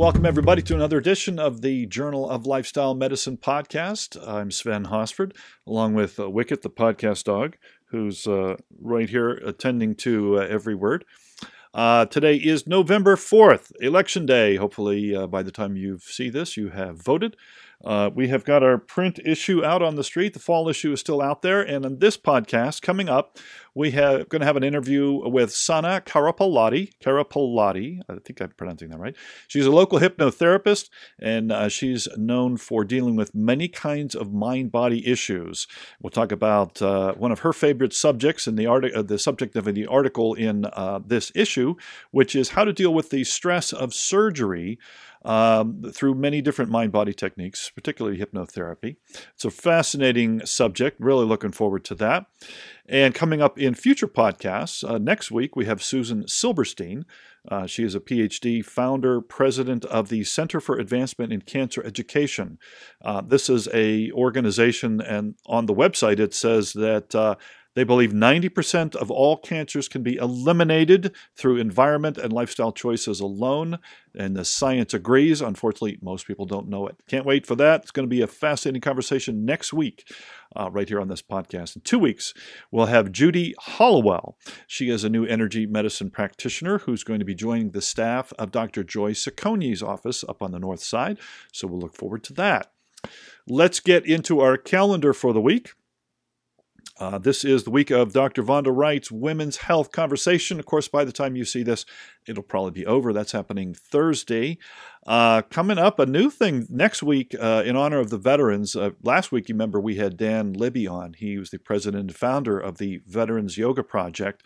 Welcome, everybody, to another edition of the Journal of Lifestyle Medicine podcast. I'm Sven Hosford, along with uh, Wicket, the podcast dog, who's uh, right here attending to uh, every word. Uh, today is November 4th, Election Day. Hopefully, uh, by the time you see this, you have voted. Uh, we have got our print issue out on the street. The fall issue is still out there. And in this podcast coming up, we have going to have an interview with Sana Karapalati. Karapalati, I think I'm pronouncing that right. She's a local hypnotherapist, and uh, she's known for dealing with many kinds of mind-body issues. We'll talk about uh, one of her favorite subjects in the art- uh, the subject of the article in uh, this issue, which is how to deal with the stress of surgery um, through many different mind body techniques, particularly hypnotherapy. It's a fascinating subject. Really looking forward to that. And coming up in future podcasts, uh, next week we have Susan Silberstein. Uh, she is a PhD, founder, president of the Center for Advancement in Cancer Education. Uh, this is a organization, and on the website it says that uh, they believe 90% of all cancers can be eliminated through environment and lifestyle choices alone. And the science agrees. Unfortunately, most people don't know it. Can't wait for that. It's going to be a fascinating conversation next week, uh, right here on this podcast. In two weeks, we'll have Judy Hollowell. She is a new energy medicine practitioner who's going to be joining the staff of Dr. Joy Sacconi's office up on the north side. So we'll look forward to that. Let's get into our calendar for the week. Uh, this is the week of Dr. Vonda Wright's Women's Health Conversation. Of course, by the time you see this, it'll probably be over. That's happening Thursday. Uh, coming up, a new thing next week uh, in honor of the veterans. Uh, last week, you remember we had Dan Libby on. He was the president and founder of the Veterans Yoga Project.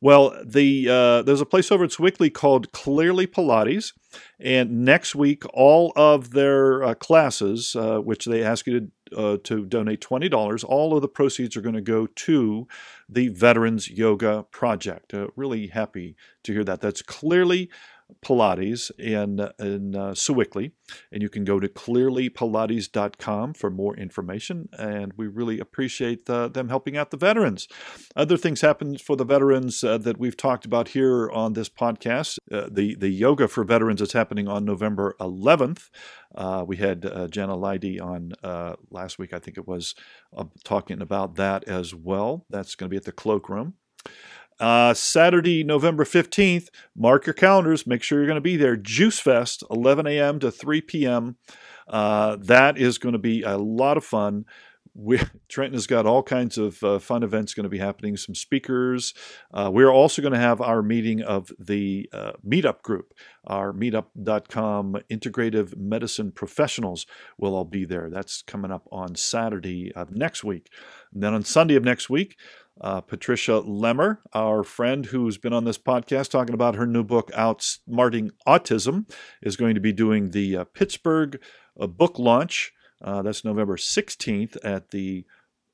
Well, the uh, there's a place over at Sewickley called Clearly Pilates, and next week all of their uh, classes, which they ask you to uh, to donate twenty dollars, all of the proceeds are going to go to the Veterans Yoga Project. Uh, really happy to hear that. That's Clearly Pilates in, in uh, Sewickley. And you can go to clearlypilates.com for more information. And we really appreciate uh, them helping out the veterans. Other things happen for the veterans uh, that we've talked about here on this podcast. Uh, the, the yoga for veterans is happening on November 11th. Uh, we had uh, Jenna Leidy on last week, I think it was, talking about that as well. That's going to be at the Cloakroom. Uh, Saturday, November 15th, mark your calendars. Make sure you're going to be there. Juice Fest, 11 a.m. to 3 p.m. Uh, that is going to be a lot of fun. We, Trenton has got all kinds of uh, fun events going to be happening, some speakers. Uh, we're also going to have our meeting of the uh, meetup group. Our meetup.com integrative medicine professionals will all be there. That's coming up on Saturday of next week. And then on Sunday of next week, uh, Patricia Lemer, our friend who's been on this podcast talking about her new book, Outsmarting Autism, is going to be doing the uh, Pittsburgh uh, book launch. Uh, that's November 16th at the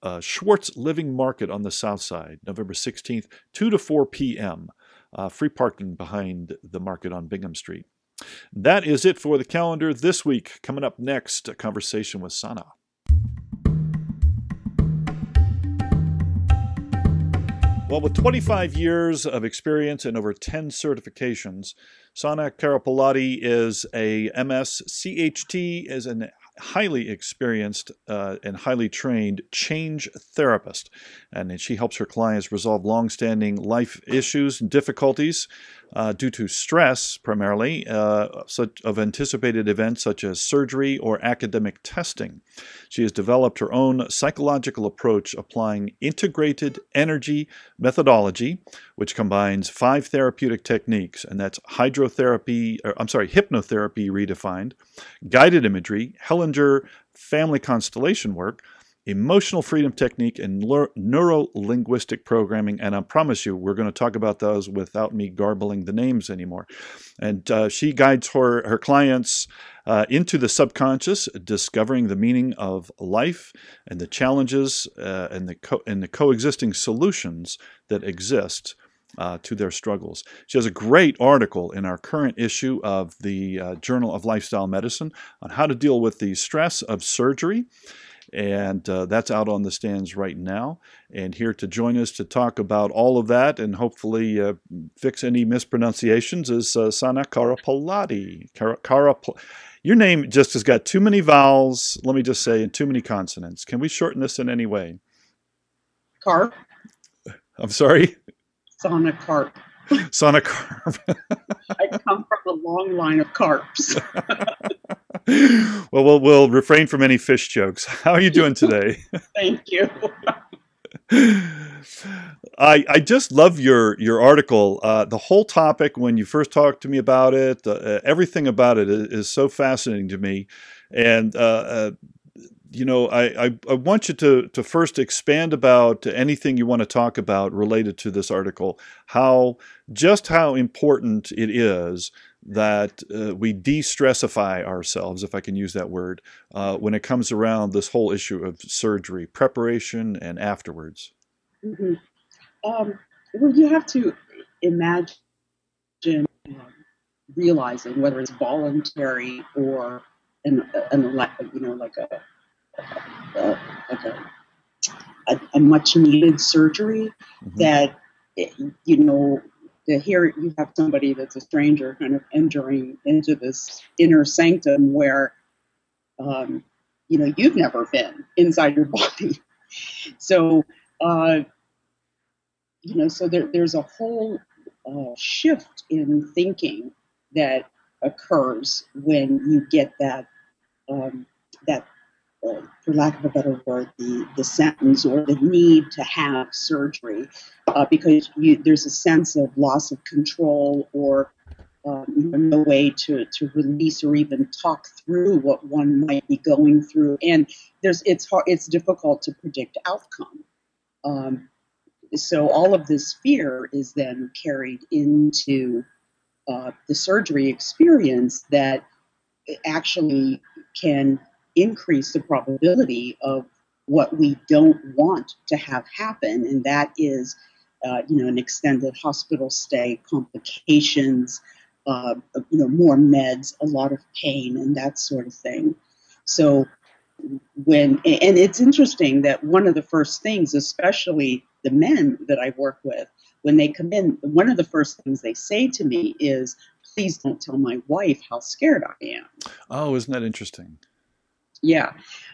uh, Schwartz Living Market on the South Side, November 16th, 2 to 4 p.m. Uh, free parking behind the market on Bingham Street. That is it for the calendar this week. Coming up next, a conversation with Sana. Well, with 25 years of experience and over 10 certifications, Sana Karapalati is a MS CHT, is an highly experienced uh, and highly trained change therapist. And she helps her clients resolve long-standing life issues and difficulties uh, due to stress, primarily, uh, such of anticipated events such as surgery or academic testing. She has developed her own psychological approach applying integrated energy methodology, which combines five therapeutic techniques, and that's hydrotherapy, or, I'm sorry, hypnotherapy redefined, guided imagery, Hellinger family constellation work, emotional freedom technique and neuro linguistic programming. And I promise you, we're going to talk about those without me garbling the names anymore. And uh, she guides her, her clients uh, into the subconscious, discovering the meaning of life and the challenges uh, and, the co- and the coexisting solutions that exist. Uh, to their struggles. She has a great article in our current issue of the uh, Journal of Lifestyle Medicine on how to deal with the stress of surgery and uh, that's out on the stands right now. And here to join us to talk about all of that and hopefully uh, fix any mispronunciations is uh, Sana Karapalati. Kara, your name just has got too many vowels, let me just say, and too many consonants. Can we shorten this in any way? Carp. I'm sorry? Sana Carp. Sana Carp. I come from a long line of carps. well, well, we'll refrain from any fish jokes. How are you doing today? Thank you. I I just love your your article. Uh, the whole topic when you first talked to me about it, uh, everything about it is, is, so fascinating to me, and uh, uh you know I, I, I want you to to first expand about anything you want to talk about related to this article. How just how important it is that uh, we de-stressify ourselves, if I can use that word, uh, when it comes around this whole issue of surgery, preparation and afterwards. Mm-hmm. Um, well, you have to imagine um, realizing whether it's voluntary or an, an you know, like a, a like a, a, a much needed surgery mm-hmm. that you know here you have somebody that's a stranger kind of entering into this inner sanctum where um, you know you've never been inside your body. So uh, you know so there, there's a whole uh, shift in thinking that occurs when you get that um, that for lack of a better word, the, the sentence or the need to have surgery uh, because you, there's a sense of loss of control or um, no way to, to release or even talk through what one might be going through. And there's it's hard, it's difficult to predict outcome. Um, so all of this fear is then carried into uh, the surgery experience that actually can increase the probability of what we don't want to have happen, and that is, uh, you know, an extended hospital stay, complications, uh, you know, more meds, a lot of pain, and that sort of thing. So, when and it's interesting that one of the first things, especially the men that I work with, when they come in, one of the first things they say to me is, "Please don't tell my wife how scared I am." Oh, isn't that interesting? Yeah.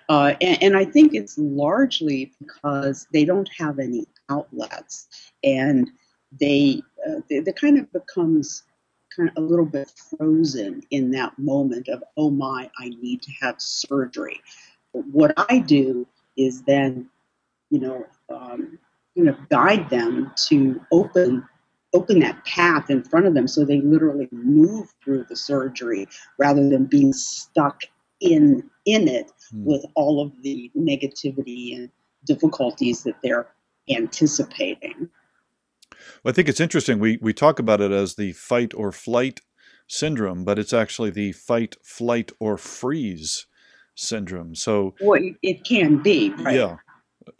Uh, and, and, I think it's largely because they don't have any outlets and they, uh, they, they, kind of becomes kind of a little bit frozen in that moment of, oh my, I need to have surgery. But what I do is then, you know, um, you know, guide them to open open that path in front of them so they literally move through the surgery rather than being stuck in in it mm. with all of the negativity and difficulties that they're anticipating. Well, I think it's interesting. We we talk about it as the fight or flight syndrome, but it's actually the fight, flight, or freeze syndrome. So, well, it can be. Right? Yeah.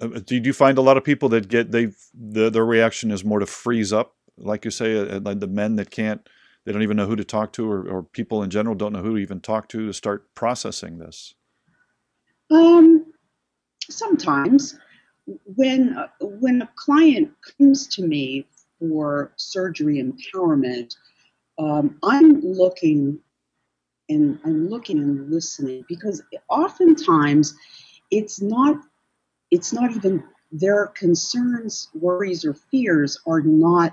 Uh, uh do you find a lot of people that get they the, their reaction is more to freeze up, like you say, uh, like the men that can't they don't even know who to talk to, or, or people in general don't know who to even talk to to start processing this? Um, sometimes when when a client comes to me for surgery empowerment, um, I'm looking and I'm looking and listening because oftentimes it's not it's not even their concerns, worries, or fears are not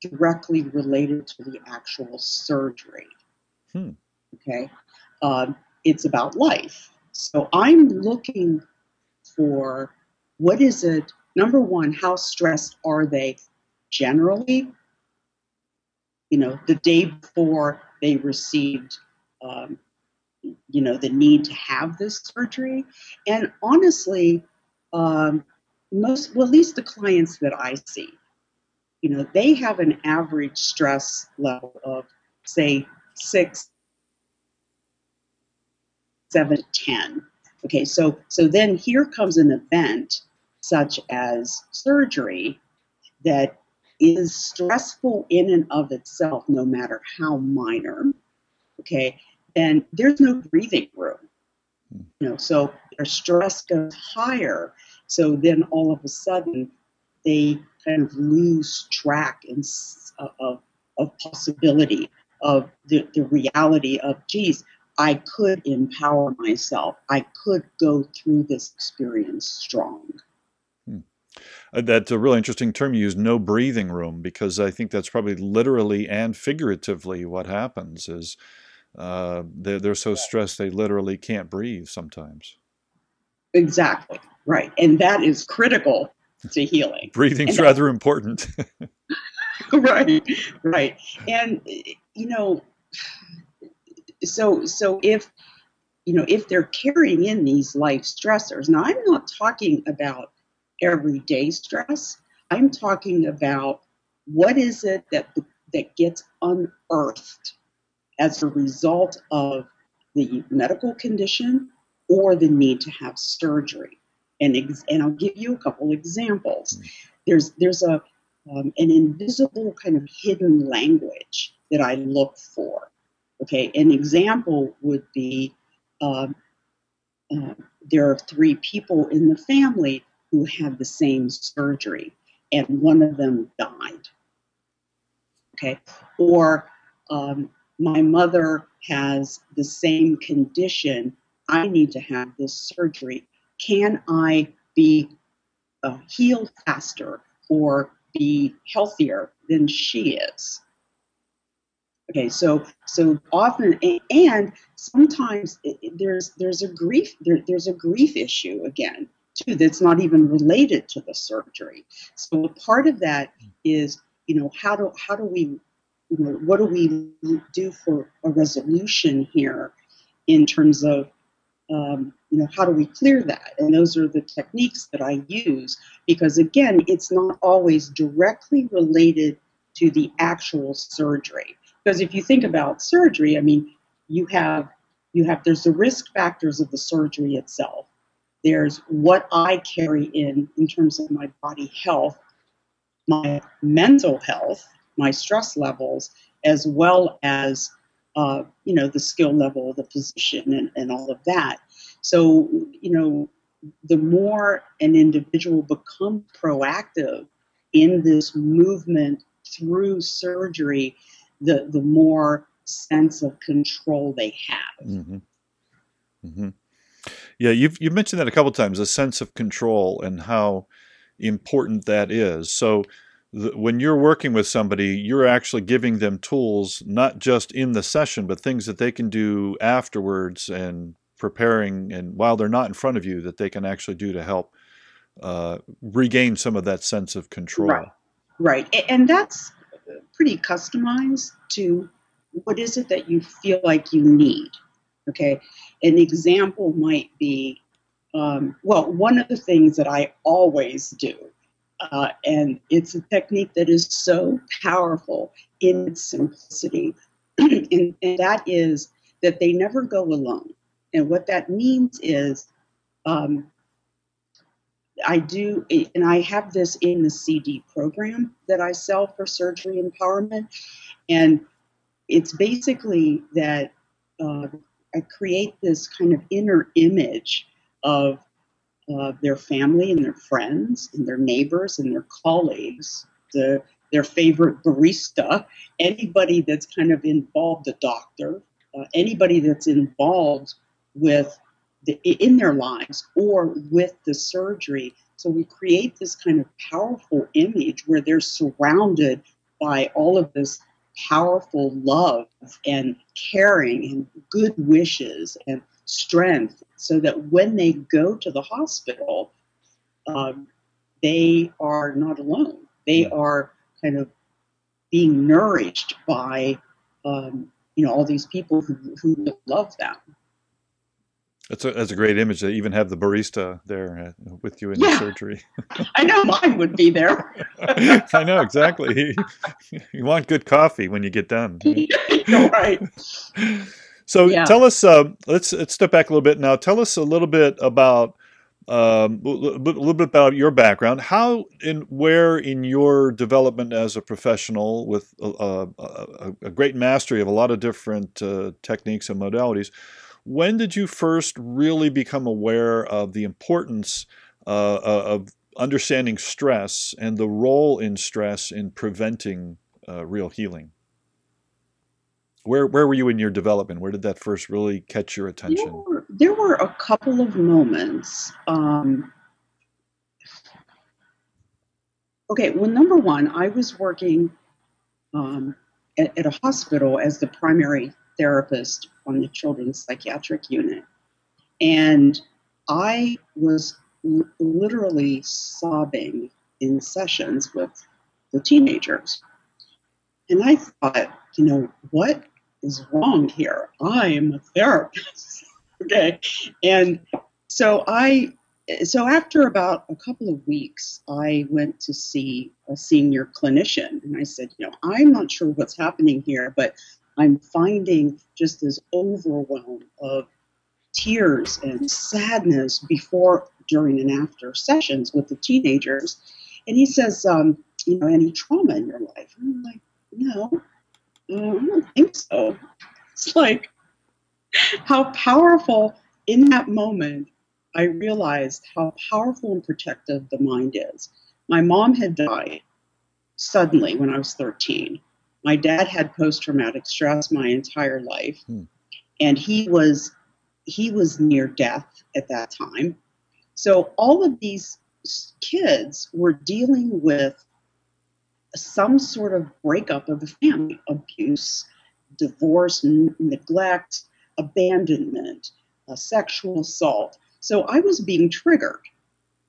directly related to the actual surgery. Hmm. Okay, um, it's about life. So I'm looking for what is it? Number one, how stressed are they generally? You know, the day before they received, um, you know, the need to have this surgery, and honestly, um, most well, at least the clients that I see, you know, they have an average stress level of, say, six, seven, ten. Okay, so so then here comes an event such as surgery that is stressful in and of itself, no matter how minor. Okay, then there's no breathing room. You know, so their stress goes higher. So then all of a sudden they kind of lose track in, of, of possibility, of the, the reality of, geez, I could empower myself. I could go through this experience strong. Hmm. Uh, that's a really interesting term you use, no breathing room, because I think that's probably literally and figuratively what happens is uh, they're, they're so stressed they literally can't breathe sometimes. Exactly, right. And that is critical to healing. Breathing's rather important. right, right. And, you know, so so if you know if they're carrying in these life stressors now i'm not talking about everyday stress i'm talking about what is it that that gets unearthed as a result of the medical condition or the need to have surgery and ex- and I'll give you a couple examples there's there's a um, an invisible kind of hidden language that I look for Okay, an example would be um, uh, there are three people in the family who had the same surgery, and one of them died. Okay, or um, my mother has the same condition. I need to have this surgery. Can I be uh, healed faster or be healthier than she is? Okay, so so often and sometimes there's there's a grief there, there's a grief issue again too that's not even related to the surgery. So part of that is you know how do how do we you know what do we do for a resolution here in terms of um, you know how do we clear that and those are the techniques that i use because again it's not always directly related to the actual surgery because if you think about surgery, I mean, you have you have there's the risk factors of the surgery itself. There's what I carry in in terms of my body health, my mental health, my stress levels, as well as uh, you know the skill level the physician and, and all of that. So you know the more an individual becomes proactive in this movement through surgery, the the more sense of control they have. Mm-hmm. Mm-hmm. Yeah, you've you've mentioned that a couple times, a sense of control and how important that is. So when you're working with somebody, you're actually giving them tools, not just in the session, but things that they can do afterwards and preparing, and while they're not in front of you, that they can actually do to help uh, regain some of that sense of control. Right, right, and that's pretty customized to what is it that you feel like you need. Okay, an example might be um, well, one of the things that I always do, uh, and it's a technique that is so powerful in its simplicity, and, and, that is that they never go alone. And what that means is um, I do, and I have this in the CD program that I sell for surgery empowerment. And it's basically that uh, I create this kind of inner image of uh, their family and their friends and their neighbors and their colleagues, the, their favorite barista, anybody that's kind of involved, the doctor, uh, anybody that's involved with the, in their lives or with the surgery. So we create this kind of powerful image where they're surrounded by all of this powerful love and caring and good wishes and strength so that when they go to the hospital, um, they are not alone. They are kind of being nourished by um, you know all these people who, who love them. That's a, that's a great image They even have the barista there uh, with you in yeah. the surgery. I know mine would be there. I know exactly. you want good coffee when you get done. right. So yeah. tell us. Uh, let's let's step back a little bit now. Tell us a little bit about um, a little bit about your background. How and where in your development as a professional with a, a, a great mastery of a lot of different uh, techniques and modalities when did you first really become aware of the importance uh, uh, of understanding stress and the role in stress in preventing uh, real healing? Where, where were you in your development? Where did that first really catch your attention? There were, there were a couple of moments. Um, okay, well, number one, I was working um, at, at, a hospital as the primary therapist on the children's psychiatric unit. And I was l- literally sobbing in sessions with the teenagers. And I thought, you know, what is wrong here? I am a therapist. okay. And so I so after about a couple of weeks, I went to see a senior clinician, and I said, you know, I'm not sure what's happening here, but I'm finding just this overwhelm of tears and sadness before, during, and after sessions with the teenagers. And he says, um, you know, any trauma in your life? And I'm like, no, uh, I don't think so. It's like how powerful in that moment I realized how powerful and protective the mind is. My mom had died suddenly when I was 13. My dad had post traumatic stress my entire life, hmm. and he was he was near death at that time. So all of these kids were dealing with some sort of breakup of the family, abuse, divorce, n- neglect, abandonment, uh, sexual assault. So I was being triggered.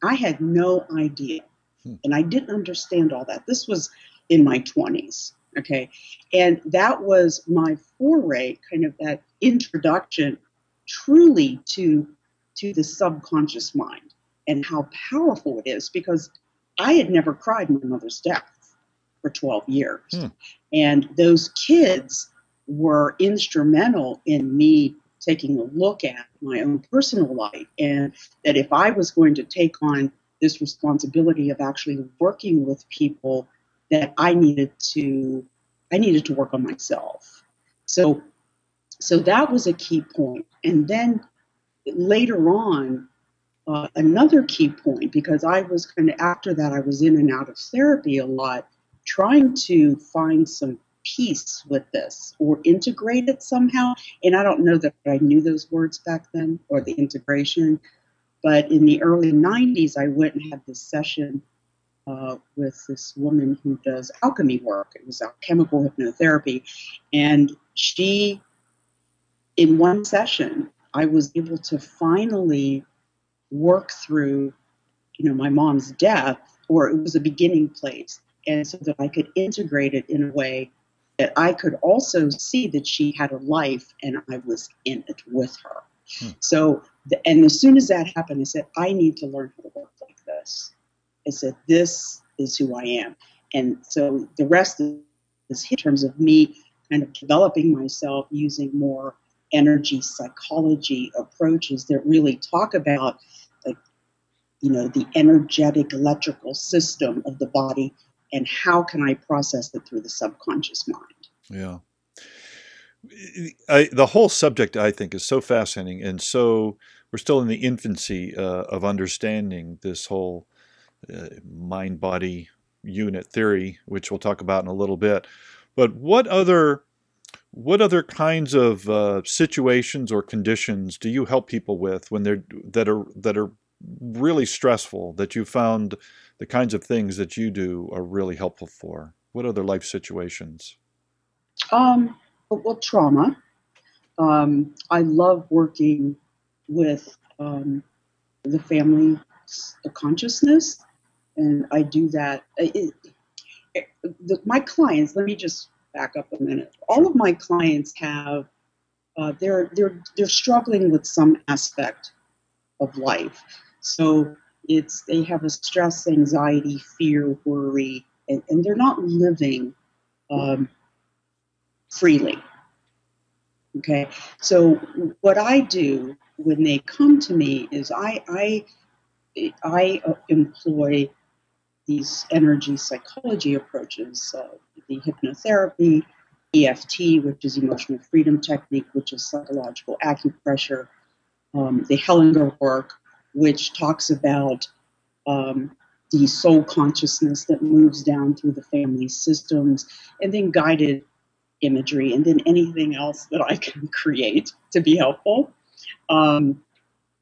I had no idea. Hmm. And I didn't understand all that. This was in my 20s. Okay. And that was my foray, kind of that introduction truly to to the subconscious mind and how powerful it is because I had never cried my mother's death for 12 years. Hmm. And those kids were instrumental in me taking a look at my own personal life and that if I was going to take on this responsibility of actually working with people that I needed to I needed to work on myself. So so that was a key point. And then later on, uh, another key point because I was kind of after that I was in and out of therapy a lot, trying to find some peace with this or integrate it somehow. And I don't know that I knew those words back then or the integration. But in the early 90s, I went and had this session uh, with this woman who does alchemy work. It was alchemical hypnotherapy. And she, in one session, I was able to finally work through, you know, my mom's death, or it was a beginning place, and so that I could integrate it in a way that I could also see that she had a life and I was in it with her. Hmm. So, the, and as soon as that happened, I said, I need to learn how to work like this. I said, this is who I am. And so the rest is in terms of me kind of developing myself using more energy psychology approaches that really talk about like you know the energetic electrical system of the body and how can I process it through the subconscious mind? Yeah. I, the whole subject, I think, is so fascinating, and so we're still in the infancy uh, of understanding this whole uh, mind-body unit theory, which we'll talk about in a little bit. But what other what other kinds of uh, situations or conditions do you help people with when they're that are that are really stressful that you found the kinds of things that you do are really helpful for? What other life situations? Um, well, trauma. Um, I love working with um, the family consciousness, and I do that. It, the, my clients, let me just back up a minute. All of my clients have uh, they're they're they're struggling with some aspect of life. So it's they have a stress, anxiety, fear, worry, and, and they're not living um, freely. Okay, so what I do when they come to me is I I I employ these energy psychology approaches, uh, the hypnotherapy, EFT, which is emotional freedom technique, which is psychological acupressure, um, the Hellinger work, which talks about um, the soul consciousness that moves down through the family systems, and then guided imagery, and then anything else that I can create to be helpful. Um,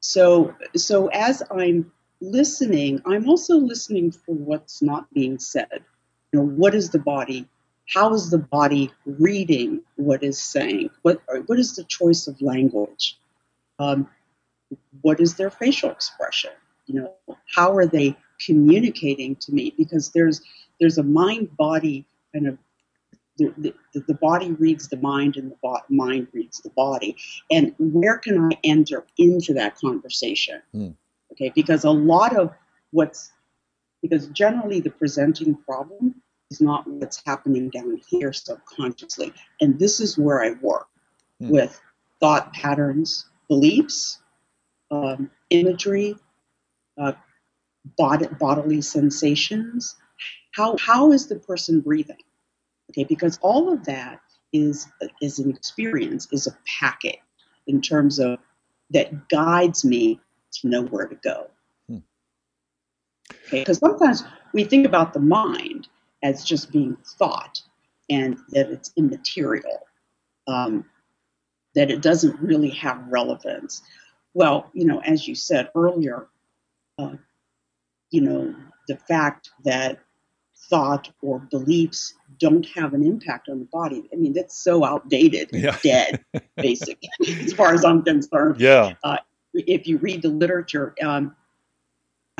so, so as I'm listening, I'm also listening for what's not being said. You know, what is the body? How is the body reading what is saying? What what is the choice of language? Um, what is their facial expression? You know, how are they communicating to me? Because there's there's a mind body kind of the, the, the, body reads the mind and the bo- mind reads the body. And where can I enter into that conversation? Mm. Okay, because a lot of what's because generally the presenting problem is not what's happening down here subconsciously. And this is where I work mm. with thought patterns, beliefs, um, imagery, uh, bod- bodily sensations. How, how is the person breathing? Okay, because all of that is is an experience, is a packet in terms of that guides me to know where to go. Hmm. Okay, because sometimes we think about the mind as just being thought and that it's immaterial, um, that it doesn't really have relevance. Well, you know, as you said earlier, uh, you know, the fact that thought or beliefs don't have an impact on the body. I mean, that's so outdated, yeah. dead, basically, as far as I'm concerned. Yeah. Uh, if you read the literature, um,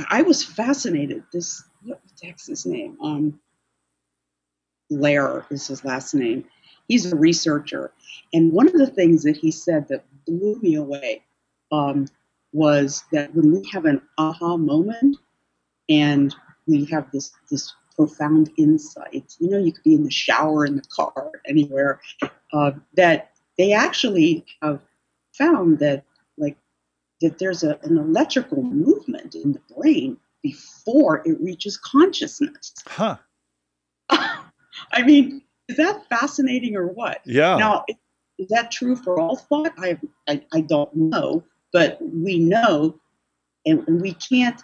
I was fascinated. This what the heck's his name? Um, Lair is his last name. He's a researcher, and one of the things that he said that blew me away um, was that when we have an aha moment and we have this this profound insight, you know, you could be in the shower, in the car, anywhere, uh, that they actually have found that like that there's a, an electrical movement in the brain before it reaches consciousness. Huh. I mean, is that fascinating or what? Yeah. Now, is that true for all thought? I, I, I don't know, but we know, and, we can't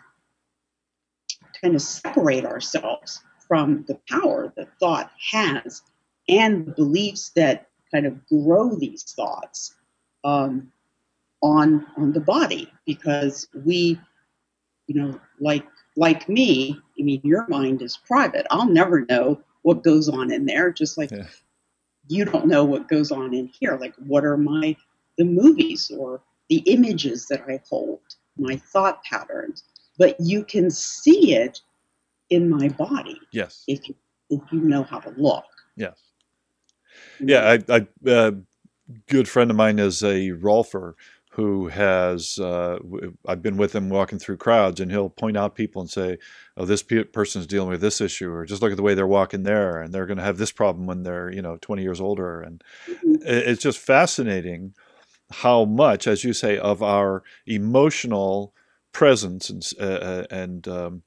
kind of separate ourselves from the power that thought has and the beliefs that kind of grow these thoughts. Um, on on the body because we you know like like me i mean your mind is private i'll never know what goes on in there just like yeah. you don't know what goes on in here like what are my the movies or the images that i hold my thought patterns but you can see it in my body yes. if you if you know how to look. Yes. Yeah i i uh, good friend of mine is a rolfer who has uh, I've been with him walking through crowds, and he'll point out people and say, "Oh, this pe- person's dealing with this issue," or just look at the way they're walking there, and they're going to have this problem when they're you know 20 years older, and mm-hmm. it's just fascinating how much, as you say, of our emotional presence and uh, uh, and um,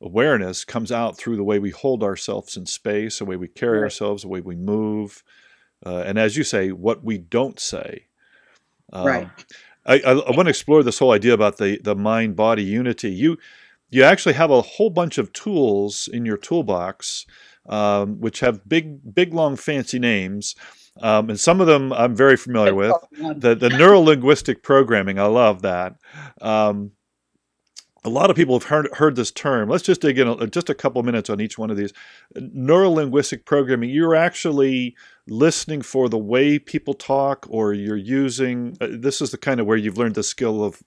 awareness comes out through the way we hold ourselves in space, the way we carry right. ourselves, the way we move, uh, and as you say, what we don't say. Um, right. I, I, I, want to explore this whole idea about the, the mind body unity. You you actually have a whole bunch of tools in your toolbox, um, which have big big long fancy names. Um, and some of them I'm very familiar with. The the neuro linguistic programming, I love that. Um, a lot of people have heard, heard this term. Let's just dig in a, just a couple minutes on each one of these. Neuro linguistic programming, you're actually listening for the way people talk, or you're using uh, this is the kind of where you've learned the skill of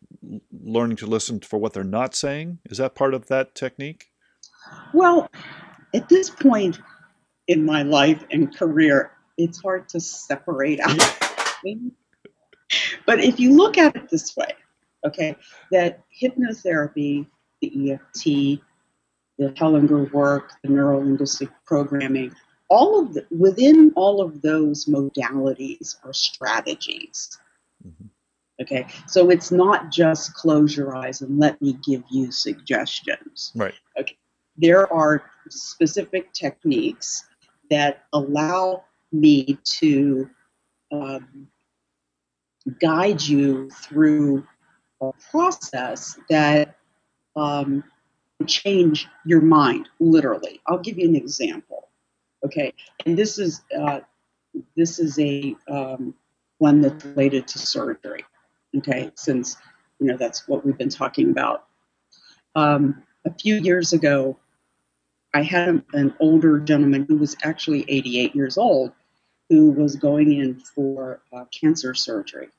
learning to listen for what they're not saying. Is that part of that technique? Well, at this point in my life and career, it's hard to separate out. but if you look at it this way, okay, that hypnotherapy, the EFT, the Hellinger work, the neurolinguistic programming, all of the, within all of those modalities are strategies. Mm-hmm. Okay, so it's not just close your eyes and let me give you suggestions. Right. Okay, there are specific techniques that allow me to um, guide you through a process that um, change your mind literally. I'll give you an example. Okay, and this is uh, this is a um, one that's related to surgery. Okay, since you know that's what we've been talking about. Um, a few years ago, I had an older gentleman who was actually 88 years old, who was going in for uh, cancer surgery.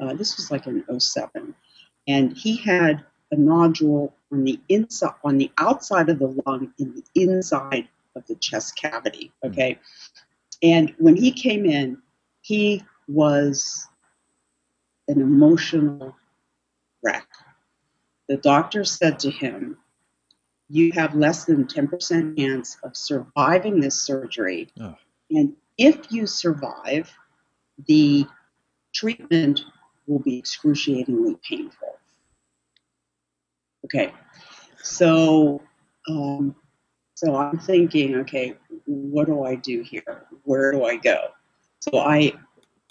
Uh, this was like in 07. And he had a nodule on the inside, on the outside of the lung, in the inside of the chest cavity. Okay. And when he came in, he was an emotional wreck. The doctor said to him, You have less than 10% chance of surviving this surgery. Oh. And if you survive, the treatment will be excruciatingly painful. Okay, so um, so I'm thinking, okay, what do I do here? Where do I go? So I,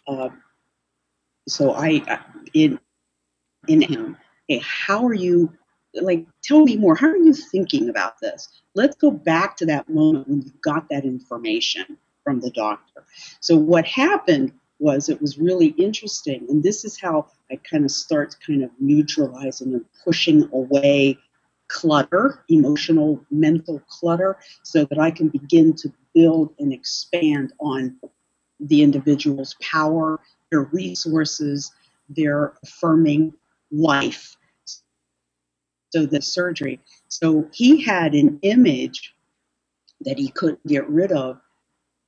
uh, so I in in him. Hey, how are you? Like, tell me more. How are you thinking about this? Let's go back to that moment when you got that information from the doctor. So what happened was it was really interesting, and this is how I kind of start kind of neutralizing and pushing away clutter, emotional, mental clutter, so that I can begin to build and expand on the individual's power, their resources, their affirming life. So the surgery. So he had an image that he couldn't get rid of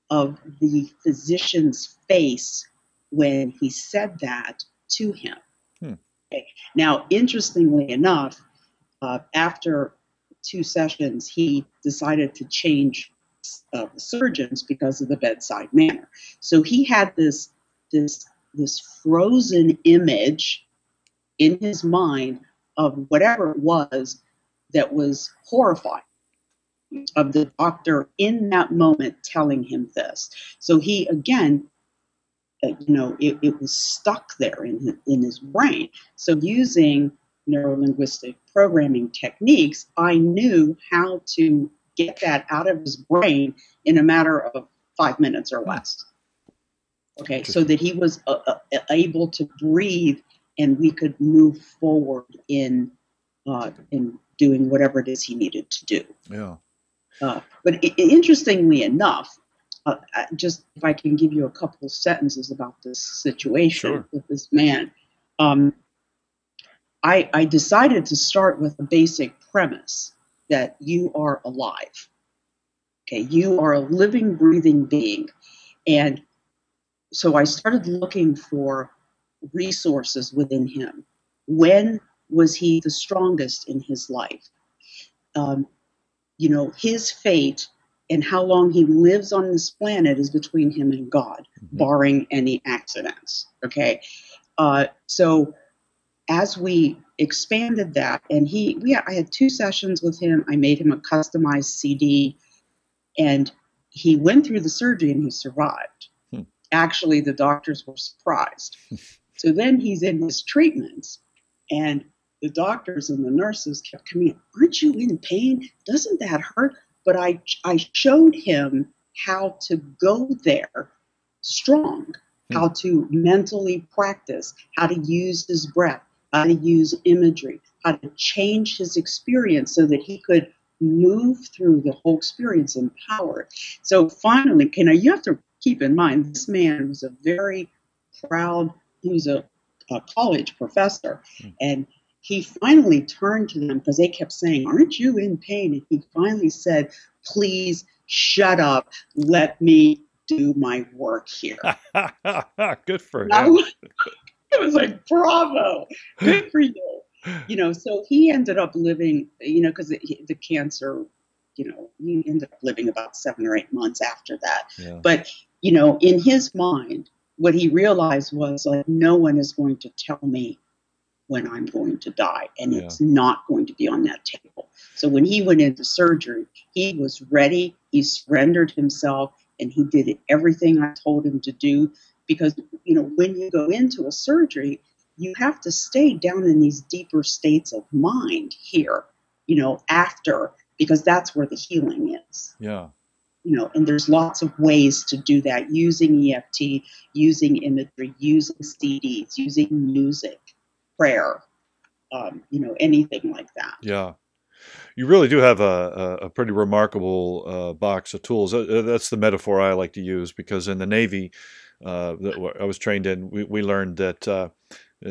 of the physician's face when he said that to him. Hmm. Okay. Now, interestingly enough, uh, after two sessions, he decided to change uh, surgeons because of the bedside manner. So he had this this this frozen image in his mind of whatever it was that was horrifying of the doctor in that moment telling him this. So he again, uh, you know, it, it was stuck there in his, in his brain. So using neurolinguistic programming techniques, I knew how to get that out of his brain in a matter of five minutes or less. Okay, so that he was uh, uh, able to breathe and we could move forward in uh, in doing whatever it is he needed to do. Yeah. Uh, but I- interestingly enough, uh, just if I can give you a couple of sentences about this situation sure. with this man, um, I, I decided to start with a basic premise that you are alive. Okay, you are a living, breathing being. And so I started looking for resources within him. When was he the strongest in his life? Um, you know, his fate and how long he lives on this planet is between him and God, mm-hmm. barring any accidents. Okay. Uh, so as we expanded that, and he, we, I had two sessions with him. I made him a customized CD, and he went through the surgery and he survived. Hmm. Actually, the doctors were surprised. so then he's in his treatments, and the doctors and the nurses kept coming in, aren't you in pain? Doesn't that hurt? But I, I showed him how to go there strong, hmm. how to mentally practice, how to use his breath, how to use imagery, how to change his experience so that he could move through the whole experience empowered. So finally, you know, you have to keep in mind this man was a very proud, he was a, a college professor, hmm. and he finally turned to them because they kept saying, Aren't you in pain? And he finally said, Please shut up. Let me do my work here. Good for him. it was like, Bravo. Good for you. You know, so he ended up living, you know, because the, the cancer, you know, he ended up living about seven or eight months after that. Yeah. But, you know, in his mind, what he realized was like, no one is going to tell me when I'm going to die, and yeah. it's not going to be on that table. So when he went into surgery, he was ready, he surrendered himself, and he did everything I told him to do because you know when you go into a surgery, you have to stay down in these deeper states of mind here, you know, after because that's where the healing is. Yeah. You know, and there's lots of ways to do that using EFT, using imagery, using CDs, using music, prayer, um, you know, anything like that. Yeah. You really do have a, a, pretty remarkable uh, box of tools. That's the metaphor I like to use because in the Navy, uh, that I was trained in, we, we learned that uh,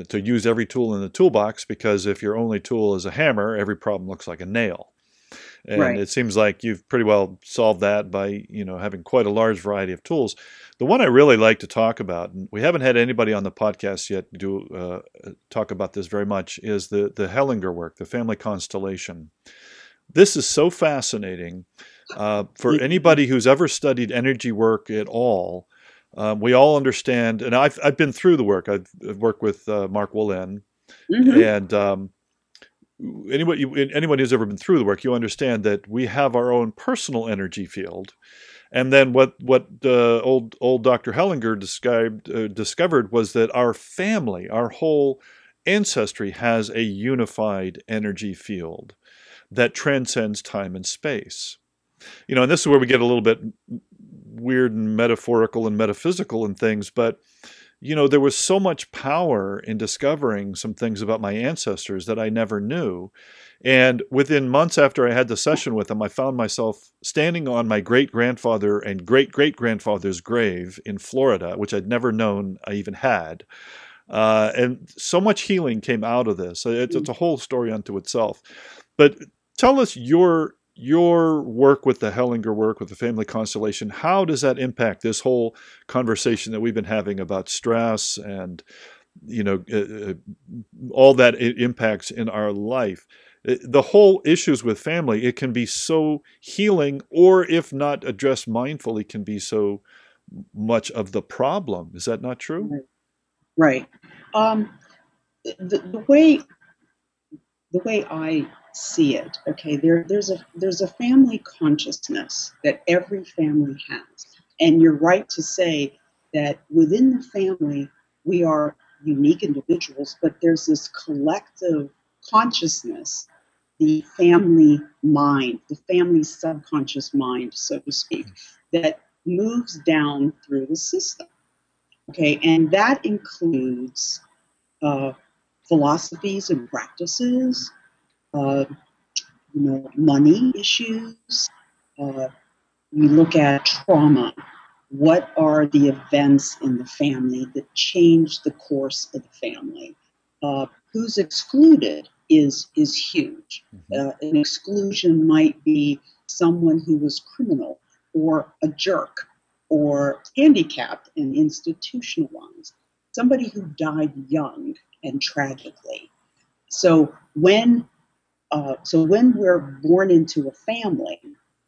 to use every tool in the toolbox because if your only tool is a hammer, every problem looks like a nail. And right. it seems like you've pretty well solved that by you know having quite a large variety of tools. The one I really like to talk about, and we haven't had anybody on the podcast yet do uh, talk about this very much, is the the Hellinger work, the family constellation. This is so fascinating uh, for anybody who's ever studied energy work at all. Um, we all understand, and I've I've been through the work. I've, I've worked with uh, Mark Wolynn, mm-hmm. and um, anyone anyone who's ever been through the work, you understand that we have our own personal energy field, and then what what uh, old old Dr. Hellinger described uh, discovered was that our family, our whole ancestry, has a unified energy field that transcends time and space. You know, and this is where we get a little bit weird and metaphorical and metaphysical and things, but you know, there was so much power in discovering some things about my ancestors that I never knew. And within months after I had the session with them, I found myself standing on my great grandfather and great great grandfather's grave in Florida, which I'd never known I even had. Uh, and so much healing came out of this. It's, it's a whole story unto itself. But tell us your your work with the Hellinger work with the family constellation, how does that impact this whole conversation that we've been having about stress and you know uh, uh all that it impacts in our life? Uh, the whole issues with family, it can be so healing, or if not addressed mindfully, can be so much of the problem. Is that not true? Right. Um, the, the way the way I see it. Okay, there, there's a there's a family consciousness that every family has, and you're right to say that within the family we are unique individuals, but there's this collective consciousness, the family mind, the family subconscious mind, so to speak, that moves down through the system. Okay, and that includes uh, philosophies and practices, uh, you know, money issues. Uh, we look at trauma. What are the events in the family that change the course of the family? Uh, who's excluded is is huge. Mm-hmm. Uh, an exclusion might be someone who was criminal or a jerk or handicapped and institutionalized, somebody who died young and tragically. So when uh, so when we're born into a family,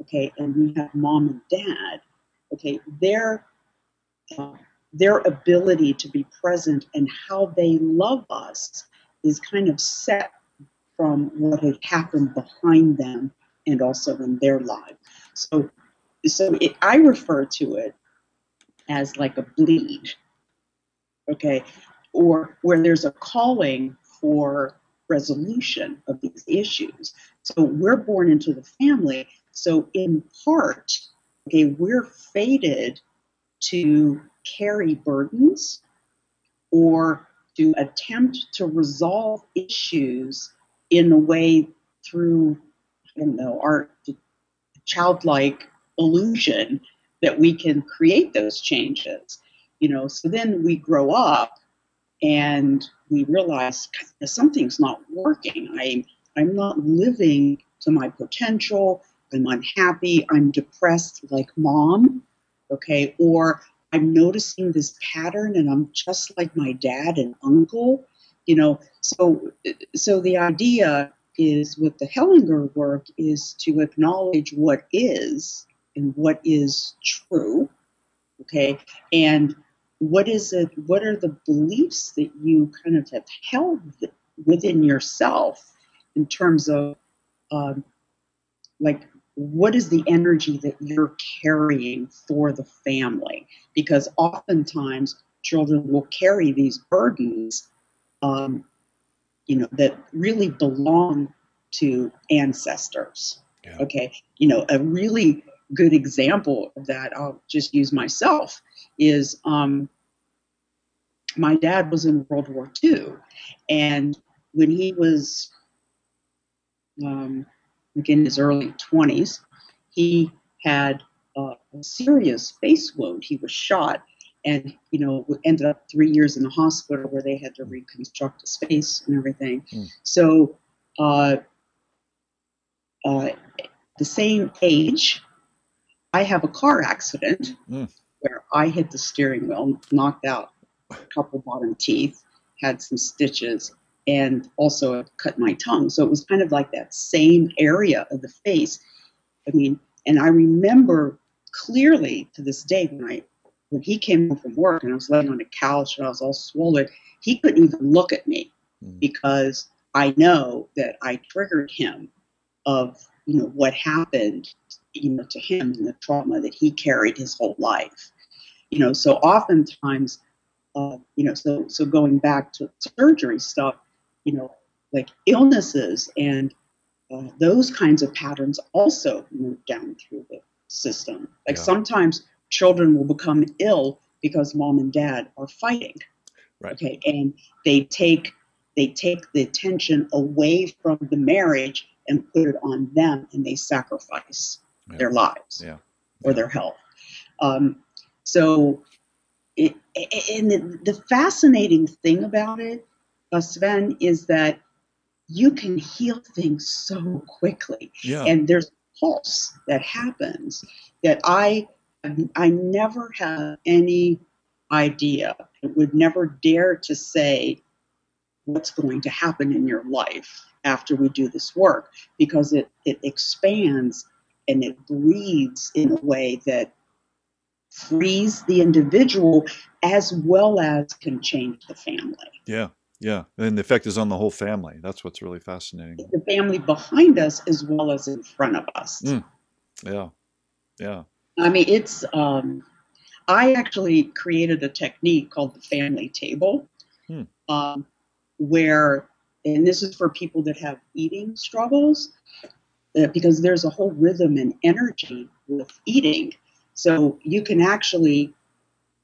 okay, and we have mom and dad, okay, their uh, their ability to be present and how they love us is kind of set from what had happened behind them and also in their lives. So, so it, I refer to it as like a bleed, okay, or where there's a calling for resolution of these issues. So we're born into the family. So in part, okay, we're fated to carry burdens or to attempt to resolve issues in a way through, you know, our childlike illusion that we can create those changes. You know, so then we grow up and we realize something's not working. I, I'm not living to my potential. I'm unhappy. I'm depressed like mom. Okay. Or I'm noticing this pattern and I'm just like my dad and uncle. You know, so so the idea is with the Hellinger work is to acknowledge what is and what is true. Okay. And what is it what are the beliefs that you kind of have held within yourself in terms of um, like what is the energy that you're carrying for the family? Because oftentimes children will carry these burdens, um, you know, that really belong to ancestors. Yeah. Okay, you know, a really good example of that, I'll just use myself, is um, my dad was in World War II, and when he was um, like in his early 20s, he had a serious face wound. He was shot and, you know, ended up three years in the hospital where they had to reconstruct his face and everything. Mm. So, uh, uh, the same age, I have a car accident mm. Where I hit the steering wheel, knocked out a couple bottom teeth, had some stitches, and also cut my tongue. So it was kind of like that same area of the face. I mean, and I remember clearly to this day when I when he came home from work and I was laying on a couch and I was all swollen, he couldn't even look at me mm. because I know that I triggered him of you know what happened you know to him and the trauma that he carried his whole life. You know, so oftentimes, uh, you know, so so going back to surgery stuff, you know, like illnesses and uh, those kinds of patterns also move down through the system. Like yeah. sometimes children will become ill because mom and dad are fighting. Right. Okay, and they take they take the attention away from the marriage and put it on them, and they sacrifice yeah. their lives yeah. or their health. Um, so, it, and the, the fascinating thing about it uh, Sven, is that you can heal things so quickly. Yeah. And there's a pulse that happens that I I never had any idea, I would never dare to say what's going to happen in your life after we do this work because it, it expands and it breathes in a way that frees the individual as well as can change the family. Yeah. Yeah, and the effect is on the whole family. That's what's really fascinating. The family behind us as well as in front of us. Mm. Yeah, yeah. I mean, it's. Um, I actually created a technique called the family table, hmm. um, where, and this is for people that have eating struggles, Uh, because there's a whole rhythm and energy with eating. So you can actually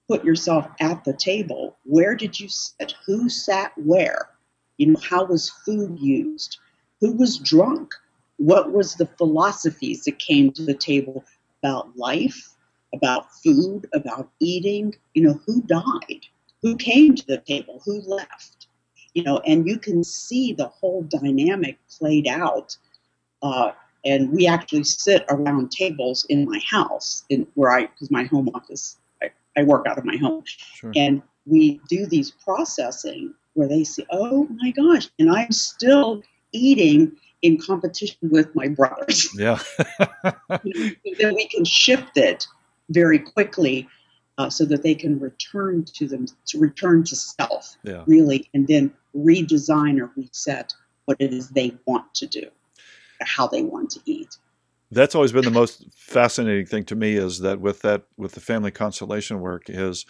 put yourself at the table. Where did you sit? Who sat where? You know, how was food used? Who was drunk? What was the philosophies that came to the table about life, about food, about eating? You know, who died? Who came to the table? Who left? You know, and you can see the whole dynamic played out. Uh, and we actually sit around tables in my house, in where I, because my home office I work out of my home. Sure. And we do these processing where they say, oh my gosh, and I'm still eating in competition with my brothers. Yeah. then we can shift it very quickly uh, so that they can return to them, to return to self, yeah. really, and then redesign or reset what it is they want to do, how they want to eat that's always been the most fascinating thing to me is that with that with the family constellation work is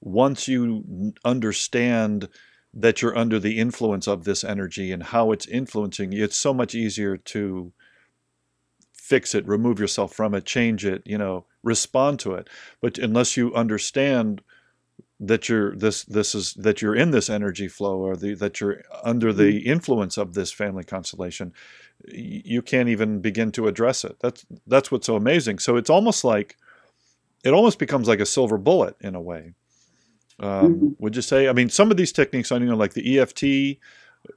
once you understand that you're under the influence of this energy and how it's influencing you it's so much easier to fix it remove yourself from it change it you know respond to it but unless you understand that you're this this is that you're in this energy flow or the, that you're under the mm-hmm. influence of this family constellation you can't even begin to address it that's that's what's so amazing so it's almost like it almost becomes like a silver bullet in a way um, mm-hmm. would you say i mean some of these techniques i you know like the eft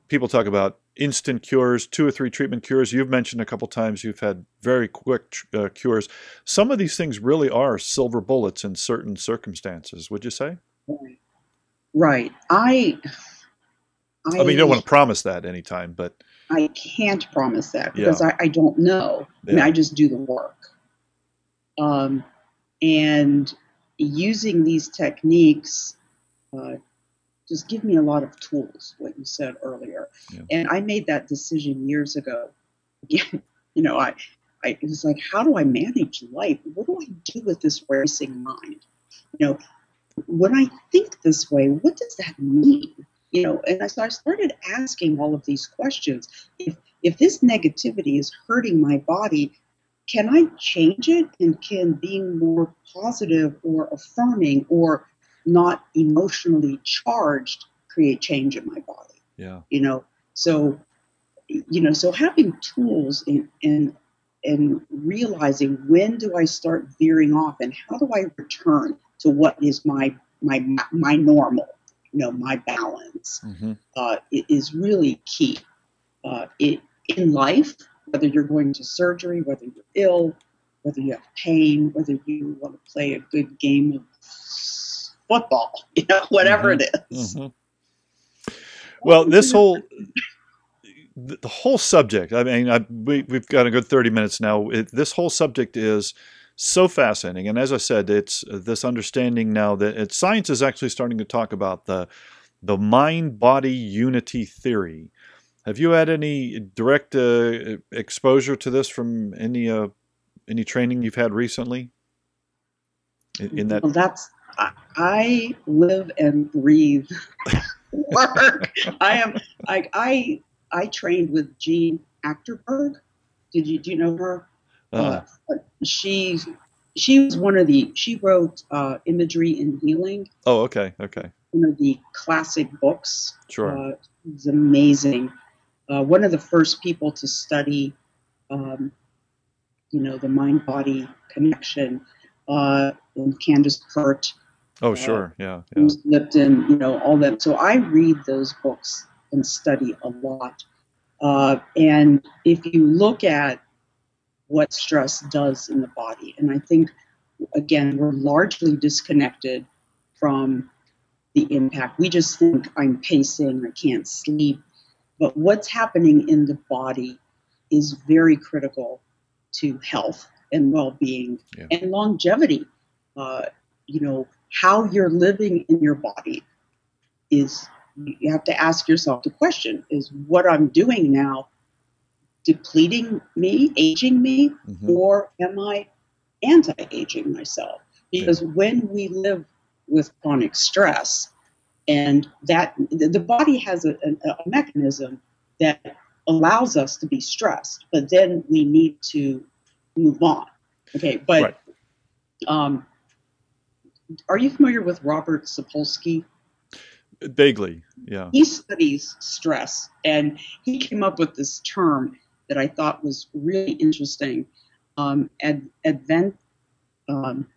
people talk about instant cures two or three treatment cures you've mentioned a couple times you've had very quick uh, cures some of these things really are silver bullets in certain circumstances would you say Right. I, I. I mean, you don't want to promise that anytime, but. I can't promise that because yeah. I, I, don't know. Yeah. I mean, I just do the work. Um, and using these techniques uh, just give me a lot of tools, what you said earlier. Yeah. And I made that decision years ago. you know, I, I, it was like, how do I manage life? What do I do with this racing mind? You know, when I think this way, what does that mean? You know, and so I started asking all of these questions. If if this negativity is hurting my body, can I change it? And can being more positive or affirming or not emotionally charged create change in my body? Yeah. You know, so you know, so having tools and and and realizing when do I start veering off and how do I return to what is my my my normal, you know, my balance, hmm uh, is really key. Uh, it, in life, whether you're going to surgery, whether you're ill, whether you have pain, whether you want to play a good game of football, you know, whatever it is. hmm Well, this whole the the whole subject. I mean, I, we we've got a good thirty minutes now. It, this whole subject is so fascinating, and as I said, it's this understanding now that it, science is actually starting to talk about the the mind body unity theory. Have you had any direct uh, exposure to this from any uh, any training you've had recently? In, in that, Well, that's I, live and breathe work. I am I I I trained with Jean Achterberg. Did you do you know her? uh, she she was one of the she wrote uh, imagery and healing. Oh, okay, okay, one of the classic books. Sure, uh, it's amazing. Uh, one of the first people to study um, you know the mind body connection uh, and candace pert oh, sure, yeah, yeah, lipton you know all that. So i read those books and study a lot. Uh, and if you look at what stress does in the body. And I think, again, we're largely disconnected from the impact. We just think I'm pacing, I can't sleep. But what's happening in the body is very critical to health and well being Yeah. and longevity. Uh, you know, how you're living in your body is, you have to ask yourself the question is what I'm doing now depleting me, aging me, hmm or am I anti aging myself? Because when we live with chronic stress, and that the the body has a, a, a mechanism that allows us to be stressed, but then we need to move on. Okay, but Right. um, are you familiar with Robert Sapolsky? vaguely, yeah, he studies stress and he came up with this term that I thought was really interesting. Um, ad, advent, um,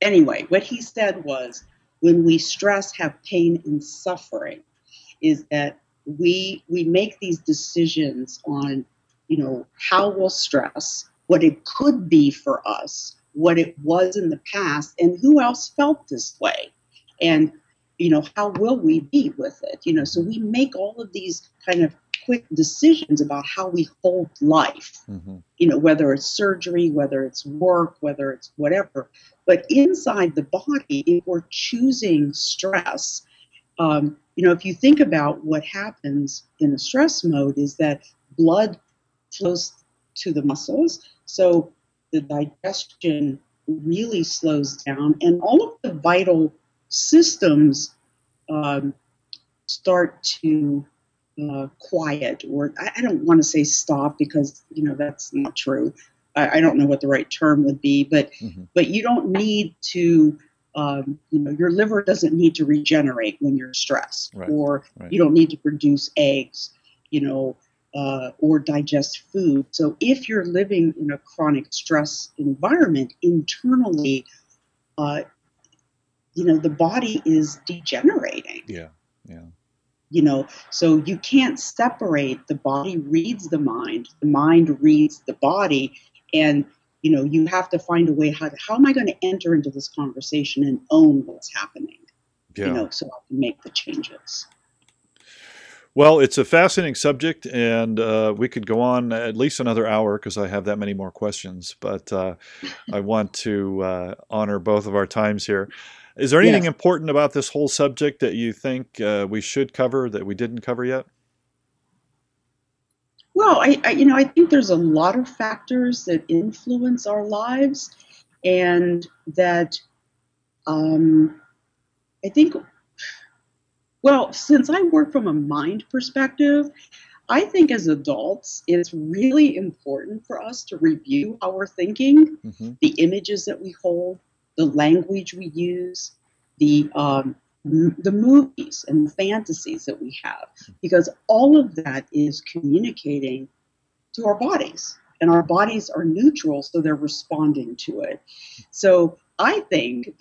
anyway, what he said was when we stress, have pain, and suffering, is that we we make these decisions on, you know, how we'll stress, what it could be for us, what it was in the past, and who else felt this way, and you know, how will we be with it? You know, so we make all of these kind of quick decisions about how we hold life, hmm you know, whether it's surgery, whether it's work, whether it's whatever. But inside the body, if we're choosing stress, um, you know, if you think about what happens in a stress mode, is that blood flows to the muscles. So the digestion really slows down, and all of the vital systems um, start to uh, quiet, or I, I don't want to say stop because you know that's not true. I, I don't know what the right term would be, but Mhm. but you don't need to. Um, you know, your liver doesn't need to regenerate when you're stressed, Right, or right. you don't need to produce eggs. You know, uh, or digest food. So if you're living in a chronic stress environment internally, uh, you know, the body is degenerating. yeah, yeah, You know, so you can't separate the body reads the mind, the mind reads the body, and you know, you have to find a way how to, how am I going to enter into this conversation and own what's happening, yeah. you know, so I can make the changes. Well, it's a fascinating subject, and uh, we could go on at least another hour because I have that many more questions. But uh, I want to uh, honor both of our times here. Is there anything Yes. important about this whole subject that you think uh, we should cover that we didn't cover yet? Well, I, I, you know I think there's a lot of factors that influence our lives, and that um, I think. Well, since I work from a mind perspective, I think as adults, it's really important for us to review our thinking, mm-hmm. the images that we hold, the language we use, the um, the movies and the fantasies that we have, because all of that is communicating to our bodies, and our bodies are neutral, so they're responding to it. So I think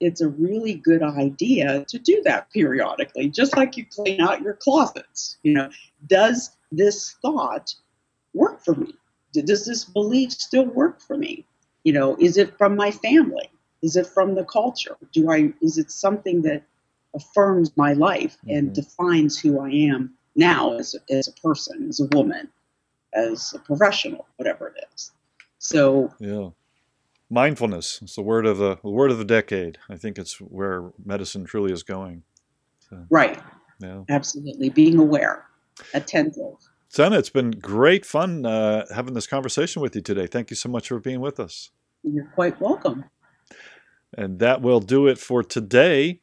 it's a really good idea to do that periodically, just like you clean out your closets. You know, does this thought work for me? Does this belief still work for me? You know, is it from my family? Is it from the culture? Do I is it something that affirms my life and mm-hmm. defines who I am now as a, as a person, as a woman, as a professional, whatever it is. So yeah, mindfulness is the word of the, the word of the decade. I think it's where medicine truly is going. So, right. Yeah. Absolutely. Being aware, attentive. Senna, it's been great fun uh, having this conversation with you today. Thank you so much for being with us. You're quite welcome. And that will do it for today.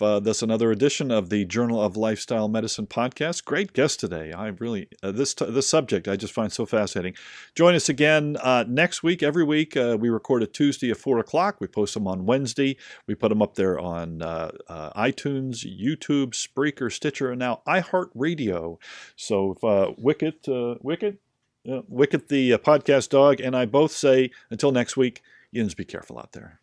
Uh, that's another edition of the Journal of Lifestyle Medicine podcast. Great guest today. I really uh, this t- this subject I just find so fascinating. Join us again uh, next week. Every week uh, we record a Tuesday at four o'clock. We post them on Wednesday. We put them up there on uh, uh, iTunes, YouTube, Spreaker, Stitcher, and now iHeartRadio. So if Wicket, Wicket, Wicket, the podcast dog, and I both say until next week. Yins, be careful out there.